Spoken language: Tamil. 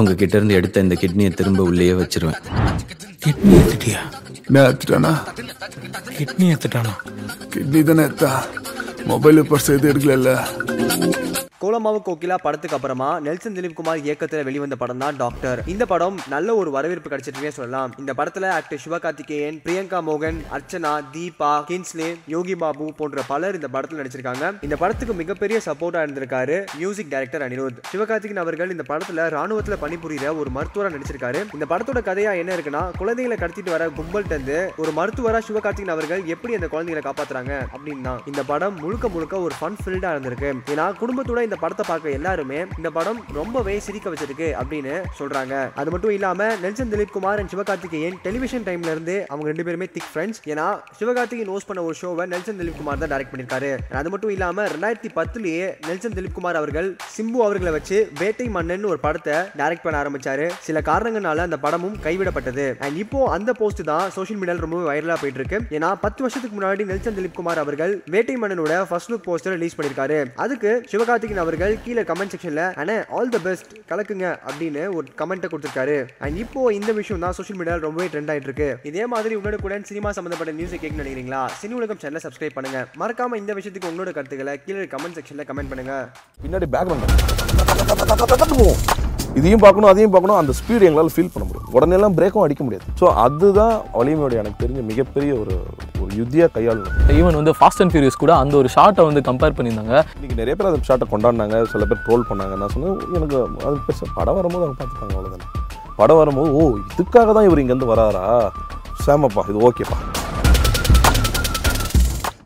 உங்ககிட்ட இருந்து எடுத்த இந்த கிட்னியை திரும்ப உள்ளேயே வச்சிருவேன். கிட்னி எடுத்துட்டியா? நான் எடுத்துட்டானா? கிட்னி எடுத்துட்டானா? கிட்னி தானே எடுத்தா? மொபைல் பர்ஸ் எதுவும் எடுக்கல கோலமாவு கோகிலா படத்துக்கு அப்புறமா நெல்சன் திலீப்குமார் இயக்கத்தில் இயக்கத்துல வெளிவந்த படம் தான் டாக்டர். இந்த படம் நல்ல ஒரு வரவேற்பு கிடைச்சிருக்கே சொல்லலாம். இந்த படத்துல ஆக்டர் சிவகார்த்திகேயன் பிரியங்கா மோகன் அர்ச்சனா தீபா கின்ஸ்லே யோகி பாபு போன்ற பலர் இந்த படத்துல நடிச்சிருக்காங்க. இந்த படத்துக்கு மிகப்பெரிய சப்போர்ட்டா இருந்திருக்காரு மியூசிக் டைரக்டர் அனிருத். சிவகார்த்திகேயன் அவர்கள் இந்த படத்துல ராணுவத்துல பணிபுரியிற ஒரு மருத்துவரா நடிச்சிருக்காரு. இந்த படத்தோட கதையா என்ன இருக்குன்னா குழந்தைகளை கடத்திட்டு வர கும்பல்ட்ட இருந்து ஒரு மருத்துவரா சிவகார்த்திகேயன் அவர்கள் எப்படி அந்த குழந்தைகளை காப்பாத்துறாங்க அப்படின்னு இந்த படம் முழுக்க முழுக்க ஒரு ஃபன் ஃபில்டா இருந்திருக்கு. ஏன்னா குடும்பத்தோட இந்த படத்தை பார்க்க எல்லாருமே இந்த படம் ரொம்பவே சிரிக்க வச்சிருக்கு அப்படின்னு சொல்றாங்க. அது மட்டும் இல்லாம நெல்சன் திலீப் குமார் அண்ட் சிவகார்த்திகேயன் டெலிவிஷன் டைம்ல இருந்து அவங்க ரெண்டு பேருமே திக் ஃப்ரெண்ட்ஸ் ஏன்னா சிவகார்த்திகேயன் ஹோஸ்ட் பண்ண ஒரு ஷோவை நெல்சன் திலீப் குமார் தான் டைரக்ட் பண்ணியிருக்காரு அது மட்டும் இல்லாம ரெண்டாயிரத்தி பத்துலயே நெல்சன் திலீப் குமார் அவர்கள் சிம்பு அவர்களை வச்சு வேட்டை மன்னன் ஒரு படத்தை டைரக்ட் பண்ண ஆரம்பிச்சாரு. சில காரணங்களால அந்த படமும் கைவிடப்பட்டது. அண்ட் இப்போ அந்த போஸ்ட் தான் சோஷியல் மீடியால ரொம்ப வைரலா போயிட்டு இருக்கு ஏன்னா பத்து வருஷத்துக்கு முன்னாடி நெல்சன் திலீப் குமார் அவர்கள் வேட்டை மன்னனோட ஃபர்ஸ்ட் லுக் போஸ்டர் ரிலீஸ் பண்ணிருக்காரு. அதுக்கு சிவகார்த்திகேயன் அவர்கள் கீழே கமெண்ட் செக்ஷன்ல அண்ணே ஆல் த பெஸ்ட் கலக்குங்க. அப்படின்னு ஒரு கமெண்ட்டை கொடுத்துருக்காரு. அண்ட் இப்போ இந்த விஷயம் தான் சோஷியல் மீடியாவில் ரொம்பவே ட்ரெண்ட் ஆயிட்டு இருக்கு இதே மாதிரி உடனுக்குடன் சினிமா சம்பந்தப்பட்ட நியூஸை கேட்க நினைக்கிறீங்களா? சினி உலகம் சேனலை சப்ஸ்கிரைப் பண்ணுங்க. மறக்காம இந்த விஷயத்துக்கு உங்களோட கருத்துக்களை கீழே கமெண்ட் செக்ஷன்ல கமெண்ட் பண்ணுங்க. பின்னாடி பேக்ரவுண்ட் இதையும் பார்க்கணும் அதையும் பார்க்கணும் அந்த ஸ்பீடு எங்களால் ஃபீல் பண்ண முடியும். உடனே எல்லாம் பிரேக்கும் அடிக்க முடியாது. ஸோ அதுதான் வலிமையோட எனக்கு தெரிஞ்ச மிகப்பெரிய ஒரு ஒரு யுத்தியா கையாளணும் ஈவன் வந்து ஃபாஸ்ட் அண்ட் ஃபியூரியஸ் கூட அந்த ஒரு ஷார்ட்டை வந்து கம்பேர் பண்ணியிருந்தாங்க. இன்னைக்கு நிறைய பேர் அந்த ஷாட்டை கொண்டாடினாங்க சில பேர் ட்ரோல் பண்ணாங்க. நான் சொன்னேன் எனக்கு அது பெருசாக படம் வரும்போது அவங்க பார்த்துப்பாங்க அவ்வளோதானே படம் வரும்போது ஓ இதுக்காக தான் இவர் இங்கேருந்து வராரா? சேமப்பா இது ஓகேப்பா